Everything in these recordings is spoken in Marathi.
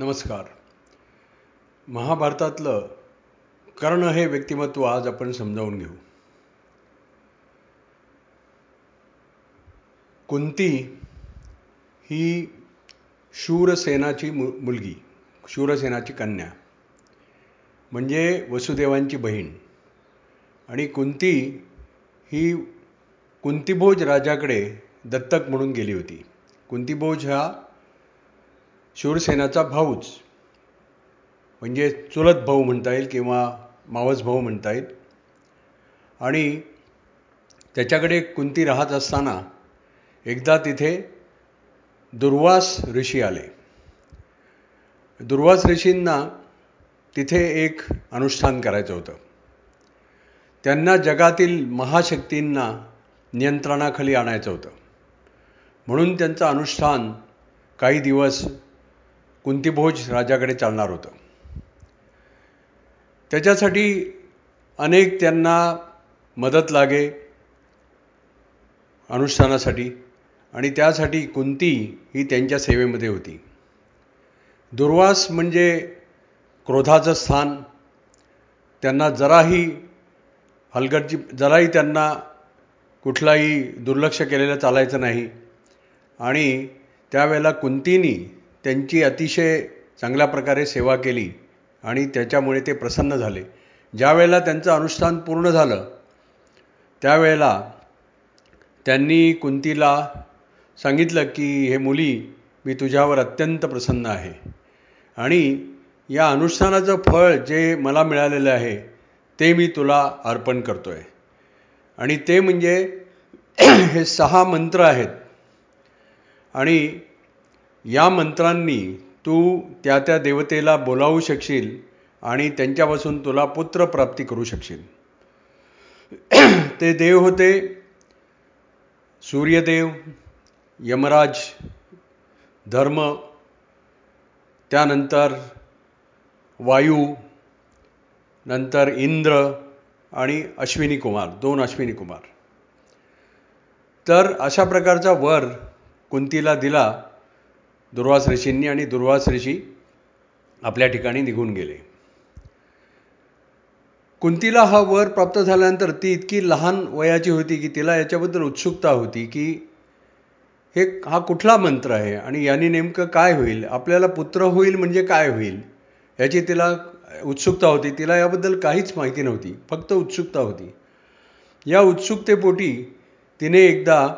नमस्कार. महाभारतातलं कर्ण हे व्यक्तिमत्व आज आपण समजावून घेऊ. कुंती ही शूरसेनाची मु मुलगी शूरसेनाची कन्या म्हणजे वसुदेवांची बहीण. आणि कुंती ही कुंतीभोज राजाकडे दत्तक म्हणून गेली होती. कुंतीभोज हा शूरसेनाचा भाऊच म्हणजे चुलत भाऊ म्हणता येईल किंवा मावस भाऊ म्हणता येईल. आणि त्याच्याकडे कुंती राहत असताना एकदा तिथे दुर्वास ऋषी आले. दुर्वास ऋषींना तिथे एक अनुष्ठान करायचं होतं. त्यांना जगातील महाशक्तींना नियंत्रणाखाली आणायचं होतं. म्हणून त्यांचं अनुष्ठान काही दिवस कुंतीभोज राजाकडे चालणार होतं. त्याच्यासाठी अनेक त्यांना मदत लागे अनुष्ठानासाठी आणि त्यासाठी कुंती ही त्यांच्या सेवेमध्ये होती. दुर्वास म्हणजे क्रोधाचं स्थान. त्यांना जराही हलगर्जी जराही त्यांना कुठलाही दुर्लक्ष केलेलं चालायचं नाही. आणि त्यावेळेला कुंतीनी त्यांची अतिशय चांगल्या प्रकारे सेवा केली आणि त्याच्यामुळे ते प्रसन्न झाले. ज्या वेळेला त्यांचं अनुष्ठान पूर्ण झालं त्यावेळेला त्यांनी कुंतीला सांगितलं की हे मुली मी तुझ्यावर अत्यंत प्रसन्न आहे. आणि या अनुष्ठानाचं फळ जे मला मिळालेलं आहे ते मी तुला अर्पण करतो आहे आणि ते म्हणजे हे सहा मंत्र आहेत. आणि या मंत्रांनी तू त्या त्या देवतेला बोलावू शकशील आणि त्यांच्यापासून तुला पुत्र प्राप्ती करू शकशील. ते देव होते सूर्यदेव यमराज धर्म त्यानंतर वायू नंतर इंद्र आणि अश्विनी कुमार दोन अश्विनी कुमार. तर अशा प्रकारचा वर कुंतीला दिला दुर्वास ऋषींनी आणि दुर्वास ऋषी आपल्या ठिकाणी निघून गेले. कुंतीला हा वर प्राप्त झाल्यानंतर ती इतकी लहान वयाची होती की तिला याच्याबद्दल उत्सुकता होती की हे हा कुठला मंत्र आहे आणि याने नेमकं काय होईल? आपल्याला पुत्र होईल म्हणजे काय होईल? याची तिला उत्सुकता होती. तिला याबद्दल काहीच माहिती नव्हती. फक्त उत्सुकता होती. या उत्सुकतेपोटी तिने एकदा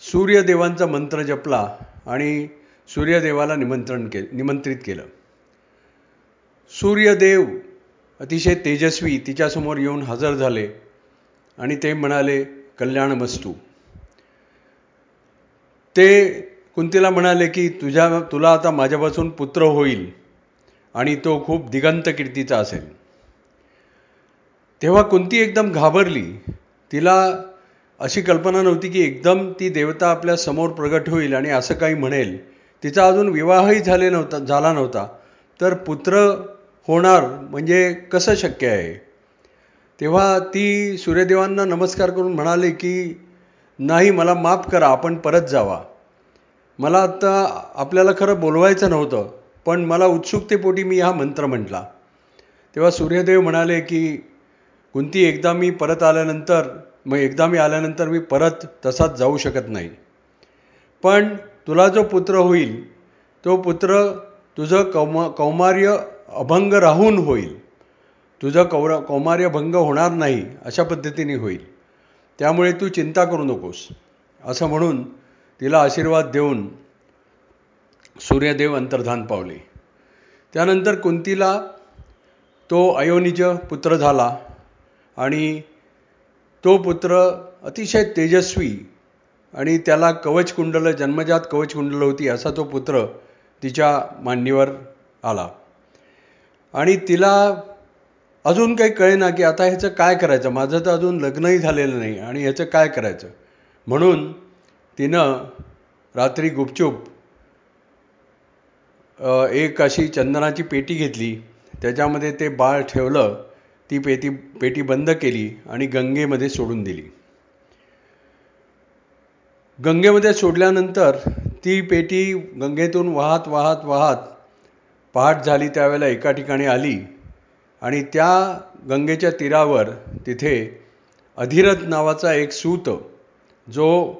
सूर्यदेवांचा मंत्र जपला आणि सूर्यदेवाला निमंत्रण के निमंत्रित केलं. सूर्यदेव अतिशय तेजस्वी तिच्यासमोर येऊन हजर झाले आणि ते म्हणाले कल्याणमस्तू ते कुंतीला म्हणाले की तुझ्या तुला आता माझ्यापासून पुत्र होईल आणि तो खूप दिगंत कीर्तीचा असेल. तेव्हा कुंती एकदम घाबरली. तिला अशी कल्पना नव्हती की एकदम ती देवता आपल्यासमोर प्रगट होईल आणि असं काही म्हणेल तिचा अजून विवाहही झाले नव्हता झाला नव्हता. तर पुत्र होणार म्हणजे कसं शक्य आहे? तेव्हा ती सूर्यदेवांना नमस्कार करून म्हणाले की नाही मला माफ करा आपण परत जावा. मला आत्ता आपल्याला खरं बोलवायचं नव्हतं पण मला उत्सुकतेपोटी मी हा मंत्र म्हटला. तेव्हा सूर्यदेव म्हणाले की कुंती एकदा मी परत आल्यानंतर मग एकदा मी आल्यानंतर मी परत तसाच जाऊ शकत नाही. पण तुला जो पुत्र होईल तो पुत्र तुझं कौम कौमार्य अभंग राहून होईल. तुझं कौर कौमार्य भंग होणार नाही अशा पद्धतीने होईल. त्यामुळे तू चिंता करू नकोस. असं म्हणून तिला आशीर्वाद देऊन सूर्यदेव अंतर्धान पावले. त्यानंतर कुंतीला तो अयोनिज पुत्र झाला आणि तो पुत्र अतिशय तेजस्वी आणि त्याला कवचकुंडलं जन्मजात कवचकुंडलं होती असा तो पुत्र तिच्या मांडीवर आला. आणि तिला अजून काही कळेना की आता ह्याचं काय करायचं? माझं तर अजून लग्नही झालेलं नाही आणि ह्याचं काय करायचं? म्हणून तिनं रात्री गुपचूप एक अशी चंदनाची पेटी घेतली. त्याच्यामध्ये ते बाळ ठेवलं. ती पेटी पेटी बंद केली आणि गंगेमध्ये सोडून दिली. गंगेमध्ये सोडल्यानंतर ती पेटी गंगेतून वाहत वाहत वाहत पहाट झाली त्यावेळेला एका ठिकाणी आली आणि त्या गंगेच्या तीरावर तिथे अधिरथ नावाचा एक सूत जो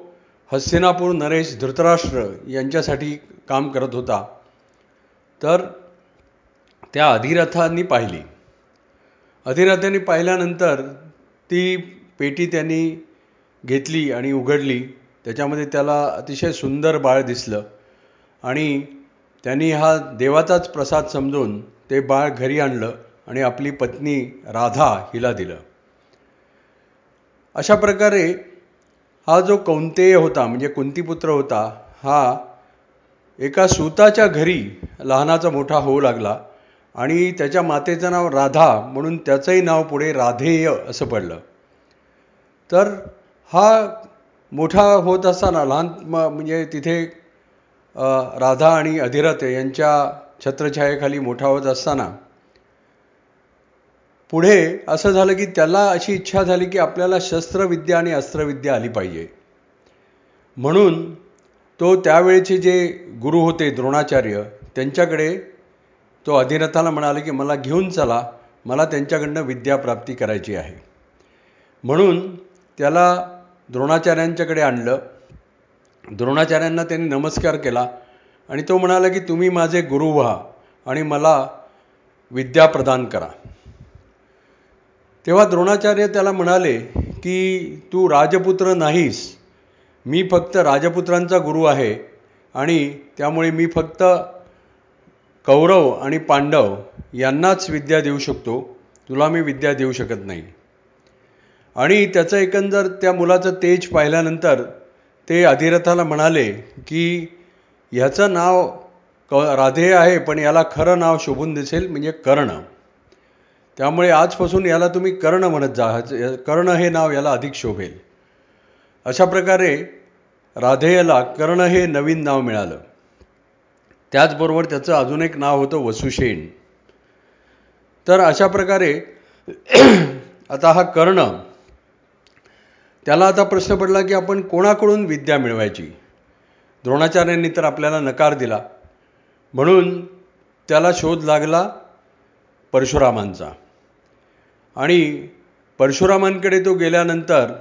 हस्तिनापूर नरेश धृतराष्ट्र यांच्यासाठी काम करत होता तर त्या अधिरथांनी पाहिली. अधिरथांनी पाहिल्यानंतर ती पेटी त्यांनी घेतली आणि उघडली. त्याच्यामध्ये त्याला अतिशय सुंदर बाळ दिसलं. आणि त्यांनी हा देवाचाच प्रसाद समजून ते बाळ घरी आणलं आणि आपली पत्नी राधा हिला दिलं. अशा प्रकारे हा जो कौंतेय होता म्हणजे कुंतीपुत्र होता हा एका सूताच्या घरी लहानाचा मोठा होऊ लागला आणि त्याच्या मातेचं नाव राधा म्हणून त्याचंही नाव पुढे राधेय असं पडलं. तर हा मोठा होत असताना लहान म्हणजे तिथे राधा आणि अधिरथ यांच्या छत्रछायेखाली मोठा होत असताना पुढे असं झालं की त्याला अशी इच्छा झाली की आपल्याला शस्त्रविद्या आणि अस्त्रविद्या आली पाहिजे. म्हणून तो त्यावेळेचे जे गुरु होते द्रोणाचार्य त्यांच्याकडे तो अधिरथाला म्हणाले की मला घेऊन चला मला त्यांच्याकडनं विद्याप्राप्ती करायची आहे. म्हणून त्याला द्रोणाचार्यांच्याकडे आणलं. द्रोणाचार्यांना त्यांनी नमस्कार केला आणि तो म्हणाला की तुम्ही माझे गुरु व्हा आणि मला विद्या प्रदान करा. तेव्हा द्रोणाचार्य त्याला म्हणाले की तू राजपुत्र नाहीस. मी फक्त राजपुत्रांचा गुरु आहे आणि त्यामुळे मी फक्त कौरव आणि पांडव यांनाच विद्या देऊ शकतो. तुला मी विद्या देऊ शकत नाही. आणि त्याचं एकंदर त्या मुलाचं तेज पाहिल्यानंतर ते अधिरथाला म्हणाले की ह्याचं नाव क राधेय आहे पण याला खरं नाव शोभून दिसेल म्हणजे कर्ण. त्यामुळे आजपासून याला तुम्ही कर्ण म्हणत जा कर्ण हे नाव याला अधिक शोभेल. अशा प्रकारे राधेयला कर्ण हे नवीन नाव मिळालं. त्याचबरोबर त्याचं अजून एक नाव होतं वसुशेन. तर अशा प्रकारे आता हा कर्ण त्याला आता प्रश्न पडला की आपण कोणाकडून विद्या मिळवायची? द्रोणाचार्यांनी तर आपल्याला नकार दिला. म्हणून त्याला शोध लागला परशुरामांचा. आणि परशुरामांकडे तो गेल्यानंतर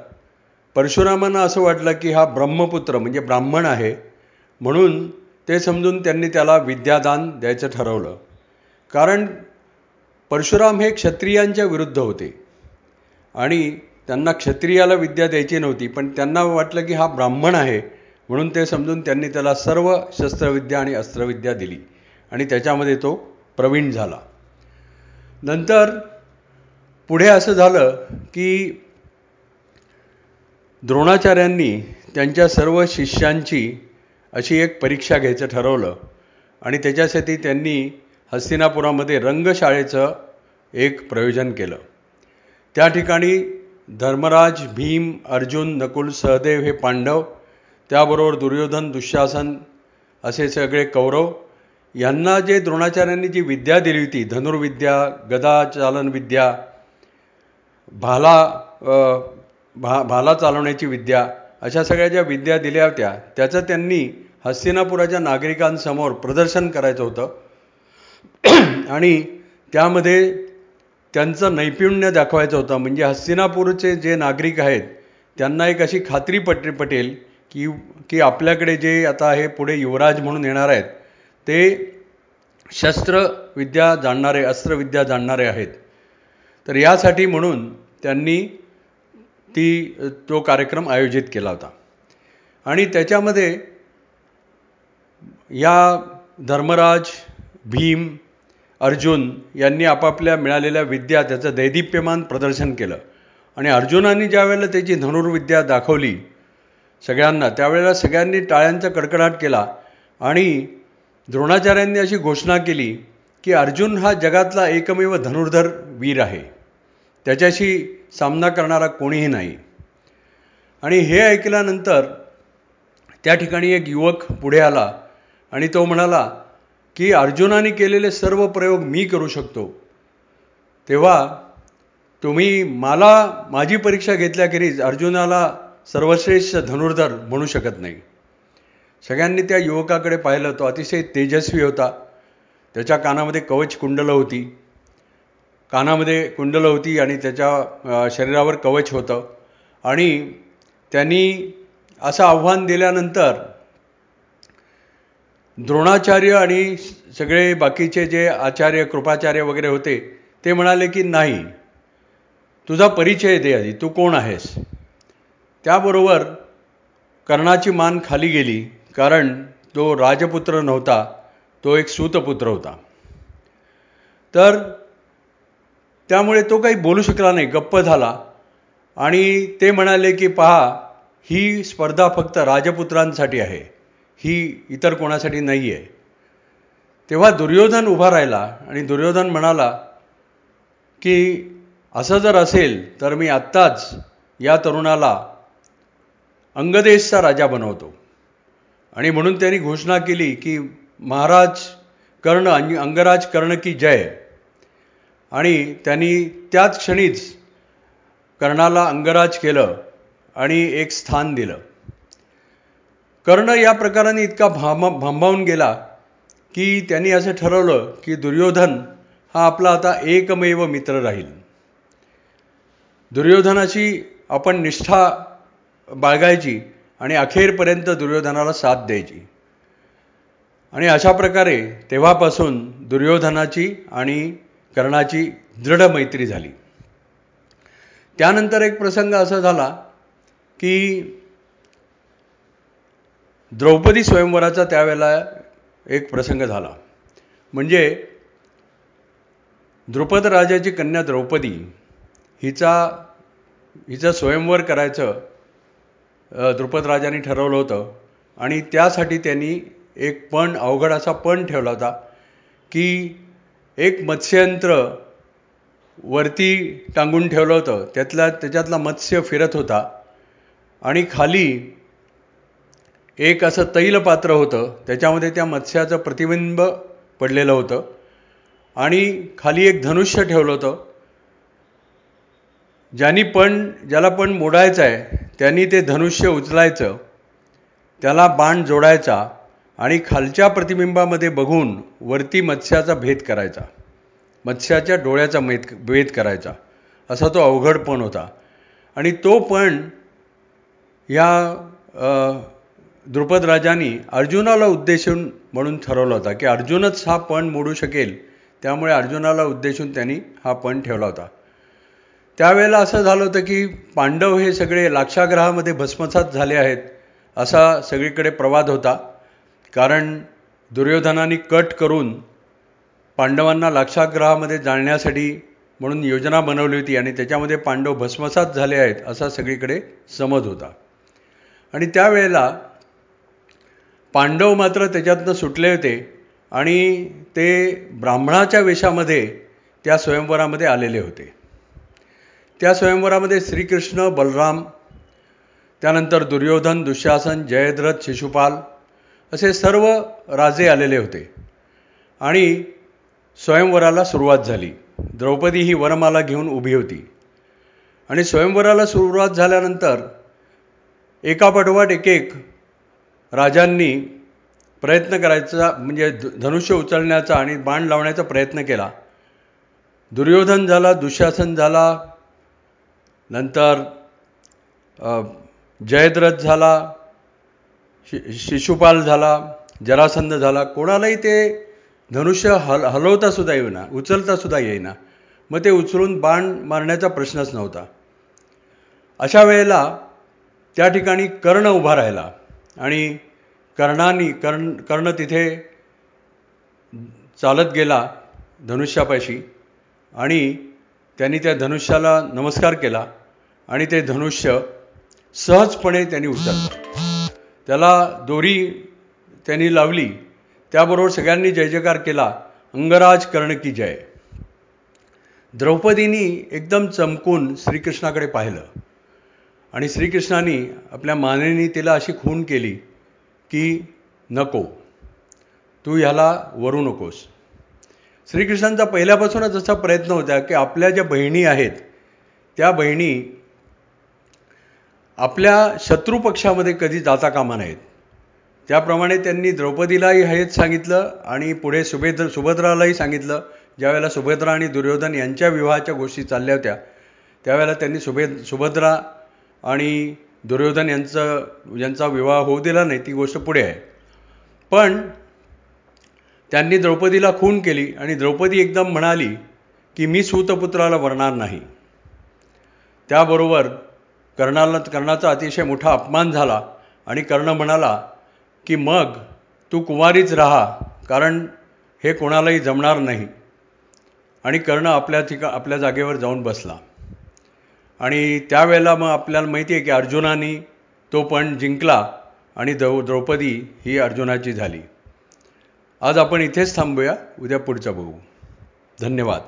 परशुरामांना असं वाटलं की हा ब्रह्मपुत्र म्हणजे ब्राह्मण आहे. म्हणून ते समजून त्यांनी त्याला विद्यादान द्यायचं ठरवलं. कारण परशुराम हे क्षत्रियांच्या विरुद्ध होते. आणि त्यांना क्षत्रियाला विद्या द्यायची नव्हती पण त्यांना वाटलं की हा ब्राह्मण आहे म्हणून ते समजून त्यांनी त्याला सर्व शस्त्रविद्या आणि अस्त्रविद्या दिली आणि त्याच्यामध्ये तो प्रवीण झाला. नंतर पुढे असं झालं की द्रोणाचार्यांनी त्यांच्या सर्व शिष्यांची अशी एक परीक्षा घ्यायचं ठरवलं आणि त्याच्यासाठी त्यांनी हस्तिनापुरामध्ये रंगशाळेचं एक प्रयोजन केलं. त्या ठिकाणी धर्मराज भीम अर्जुन नकुल सहदेव हे पांडव त्याबरोबर दुर्योधन दुःशासन असे सगळे कौरव. यांना जे द्रोणाचार्यांनी जी विद्या दिली होती धनुर्विद्या गदाचालन विद्या भाला भा भाला चालवण्याची विद्या अशा सगळ्या ज्या विद्या दिल्या होत्या त्याचं त्यांनी हस्तिनापुराच्या नागरिकांसमोर प्रदर्शन करायचं होतं. आणि त्यामध्ये त्यांचं नैपुण्य दाखवायचं होतं. म्हणजे हस्तिनापूरचे जे नागरिक आहेत त्यांना एक अशी खात्री पट पटेल की की आपल्याकडे जे आता हे पुढे युवराज म्हणून येणार आहेत ते शस्त्रविद्या जाणणारे अस्त्रविद्या जाणणारे आहेत. तर यासाठी म्हणून त्यांनी ती तो कार्यक्रम आयोजित केला होता. आणि त्याच्यामध्ये या धर्मराज भीम अर्जुन यांनी आपापल्या मिळालेल्या विद्या त्याचं दैदिप्यमान प्रदर्शन केलं. आणि अर्जुनांनी ज्या वेळेला त्याची धनुर्विद्या दाखवली सगळ्यांना त्यावेळेला सगळ्यांनी टाळ्यांचा कडकडाट केला आणि द्रोणाचार्यांनी अशी घोषणा केली की अर्जुन हा जगातला एकमेव धनुर्धर वीर आहे. त्याच्याशी सामना करणारा कोणीही नाही. आणि हे ऐकल्यानंतर त्या ठिकाणी एक युवक पुढे आला आणि तो म्हणाला की अर्जुनाने केलेले सर्व प्रयोग मी करू शकतो. तेव्हा तुम्ही मला माझी परीक्षा घेतल्याखेरीज अर्जुनाला सर्वश्रेष्ठ धनुर्धर म्हणू शकत नाही. सगळ्यांनी त्या युवकाकडे पाहिलं तो अतिशय तेजस्वी होता. त्याच्या कानामध्ये कवच कुंडलं होती. कानामध्ये कुंडलं होती आणि त्याच्या शरीरावर कवच होतं. आणि त्यांनी असं आव्हान दिल्यानंतर द्रोणाचार्य आणि सगळे बाकीचे जे आचार्य कृपाचार्य वगैरे होते ते म्हणाले की नाही तुझा परिचय दे आधी तू कोण आहेस? त्याबरोबर कर्णाची मान खाली गेली कारण तो राजपुत्र नव्हता तो एक सूतपुत्र होता. तर त्यामुळे तो काही बोलू शकला नाही गप्प झाला. आणि ते म्हणाले की पहा ही स्पर्धा फक्त राजपुत्रांसाठी आहे. ही इतर कोणासाठी नाही आहे तेव्हा दुर्योधन उभा राहिला आणि दुर्योधन म्हणाला की असं जर असेल तर मी आत्ताच या तरुणाला अंगदेशचा राजा बनवतो. आणि म्हणून त्यांनी घोषणा केली की महाराज कर्ण अंगराज कर्ण की जय. आणि त्यांनी त्याच क्षणीच कर्णाला अंगराज केलं आणि एक स्थान दिलं. कर्ण या प्रकाराने इतका भाम भांबावून गेला की त्यांनी असं ठरवलं की दुर्योधन हा आपला आता एकमेव मित्र राहील. दुर्योधनाची आपण निष्ठा बाळगायची आणि अखेरपर्यंत दुर्योधनाला साथ द्यायची. आणि अशा प्रकारे तेव्हापासून दुर्योधनाची आणि कर्णाची दृढ मैत्री झाली. त्यानंतर एक प्रसंग असा झाला की द्रौपदी स्वयंवराचा त्यावेळेला एक प्रसंग झाला. म्हणजे द्रुपद राजाची कन्या द्रौपदी हिचा हिचं स्वयंवर करायचं द्रुपद राजाने ठरवलं होतं. आणि त्यासाठी त्यांनी एक पण अवघड असा पण ठेवला होता की एक मत्स्ययंत्र वरती टांगून ठेवलं होतं. त्यातल्या त्याच्यातला मत्स्य फिरत होता. आणि खाली एक असं तैलपात्र होतं त्याच्यामध्ये त्या मत्स्याचं प्रतिबिंब पडलेलं होतं. आणि खाली एक धनुष्य ठेवलं होतं. ज्यांनी पण ज्याला पण मोडायचं आहे त्यांनी ते धनुष्य उचलायचं त्याला बाण जोडायचा आणि खालच्या प्रतिबिंबामध्ये बघून वरती मत्स्याचा भेद करायचा. मत्स्याच्या डोळ्याचा मेद भेद करायचा. असा तो अवघड पण होता. आणि तो पण या द्रुपदराजांनी अर्जुनाला उद्देशून म्हणून ठरवला होता की अर्जुनच हा पण मोडू शकेल त्यामुळे अर्जुनाला उद्देशून त्यांनी हा पण ठेवला होता. त्यावेळेला असं झालं होतं की पांडव हे सगळे लाक्षाग्रहामध्ये भस्मसात झाले आहेत असा सगळीकडे प्रवाद होता. कारण दुर्योधनाने कट करून पांडवांना लाक्षाग्रहामध्ये जाळण्यासाठी म्हणून योजना बनवली होती आणि त्याच्यामध्ये पांडव भस्मसात झाले आहेत असा सगळीकडे समज होता. आणि त्यावेळेला पांडव मात्र त्याच्यातनं सुटले होते आणि ते ब्राह्मणाच्या वेशामध्ये त्या स्वयंवरामध्ये आलेले होते. त्या स्वयंवरामध्ये श्रीकृष्ण बलराम त्यानंतर दुर्योधन दुःशासन जयद्रथ शिशुपाल असे सर्व राजे आलेले होते आणि स्वयंवराला सुरुवात झाली. द्रौपदी ही वरमाला घेऊन उभी होती आणि स्वयंवराला सुरुवात झाल्यानंतर एकापाठोपाठ एक एक राजांनी प्रयत्न करायचा म्हणजे धनुष्य उचलण्याचा आणि बाण लावण्याचा प्रयत्न केला. दुर्योधन झाला दुःशासन झाला नंतर जयद्रथ झाला शि शिशुपाल झाला जरासंध झाला. कोणालाही ते धनुष्य हल हलवता सुद्धा येईना उचलता सुद्धा येईना. मग ते उचलून बाण मारण्याचा प्रश्नच नव्हता. अशा वेळेला त्या ठिकाणी कर्ण उभा राहिला. आणि कर्णानी कर्ण कर्ण तिथे चालत गेला धनुष्यापाशी आणि त्यांनी त्या धनुष्याला नमस्कार केला आणि ते धनुष्य सहजपणे त्यांनी उचललं. त्याला दोरी त्यांनी लावली. त्याबरोबर सगळ्यांनी जय जयकार केला. अंगराज कर्ण की जय. द्रौपदीनी एकदम चमकून श्रीकृष्णाकडे पाहिलं. आणि श्रीकृष्णाने आपल्या मानेनी तिला अशी खून केली की नको तू ह्याला वरू नकोस. श्रीकृष्णांचा पहिल्यापासूनच असा प्रयत्न होता की आपल्या ज्या बहिणी आहेत त्या बहिणी आपल्या शत्रुपक्षामध्ये कधी जाता कामा नाहीत त्याप्रमाणे त्यांनी द्रौपदीलाही हेच सांगितलं आणि पुढे सुभेद्र सुभद्रालाही सांगितलं. ज्यावेळेला सुभद्रा आणि दुर्योधन यांच्या विवाहाच्या गोष्टी चालल्या होत्या त्यावेळेला त्यांनी सुभे सुभद्रा आणि दुर्योधन यांचं यांचा विवाह होऊ दिला नाही ती गोष्ट पुढे आहे. पण त्यांनी द्रौपदीला खून केली आणि द्रौपदी एकदम म्हणाली की मी सूतपुत्राला वरणार नाही. त्याबरोबर कर्णाला कर्णाचा अतिशय मोठा अपमान झाला आणि कर्ण म्हणाला की मग तू कुमारीच राहा कारण हे कोणालाही जमणार नाही. आणि कर्ण आपल्या ठिका आपल्या जागेवर जाऊन बसला. आणि त्यावेळेला मग आपल्याला माहिती आहे की अर्जुनानी तो पण जिंकला आणि द्रौ द्रौपदी ही अर्जुनाची झाली. आज आपण इथेच थांबूया. उद्या पुढचं बघू. धन्यवाद.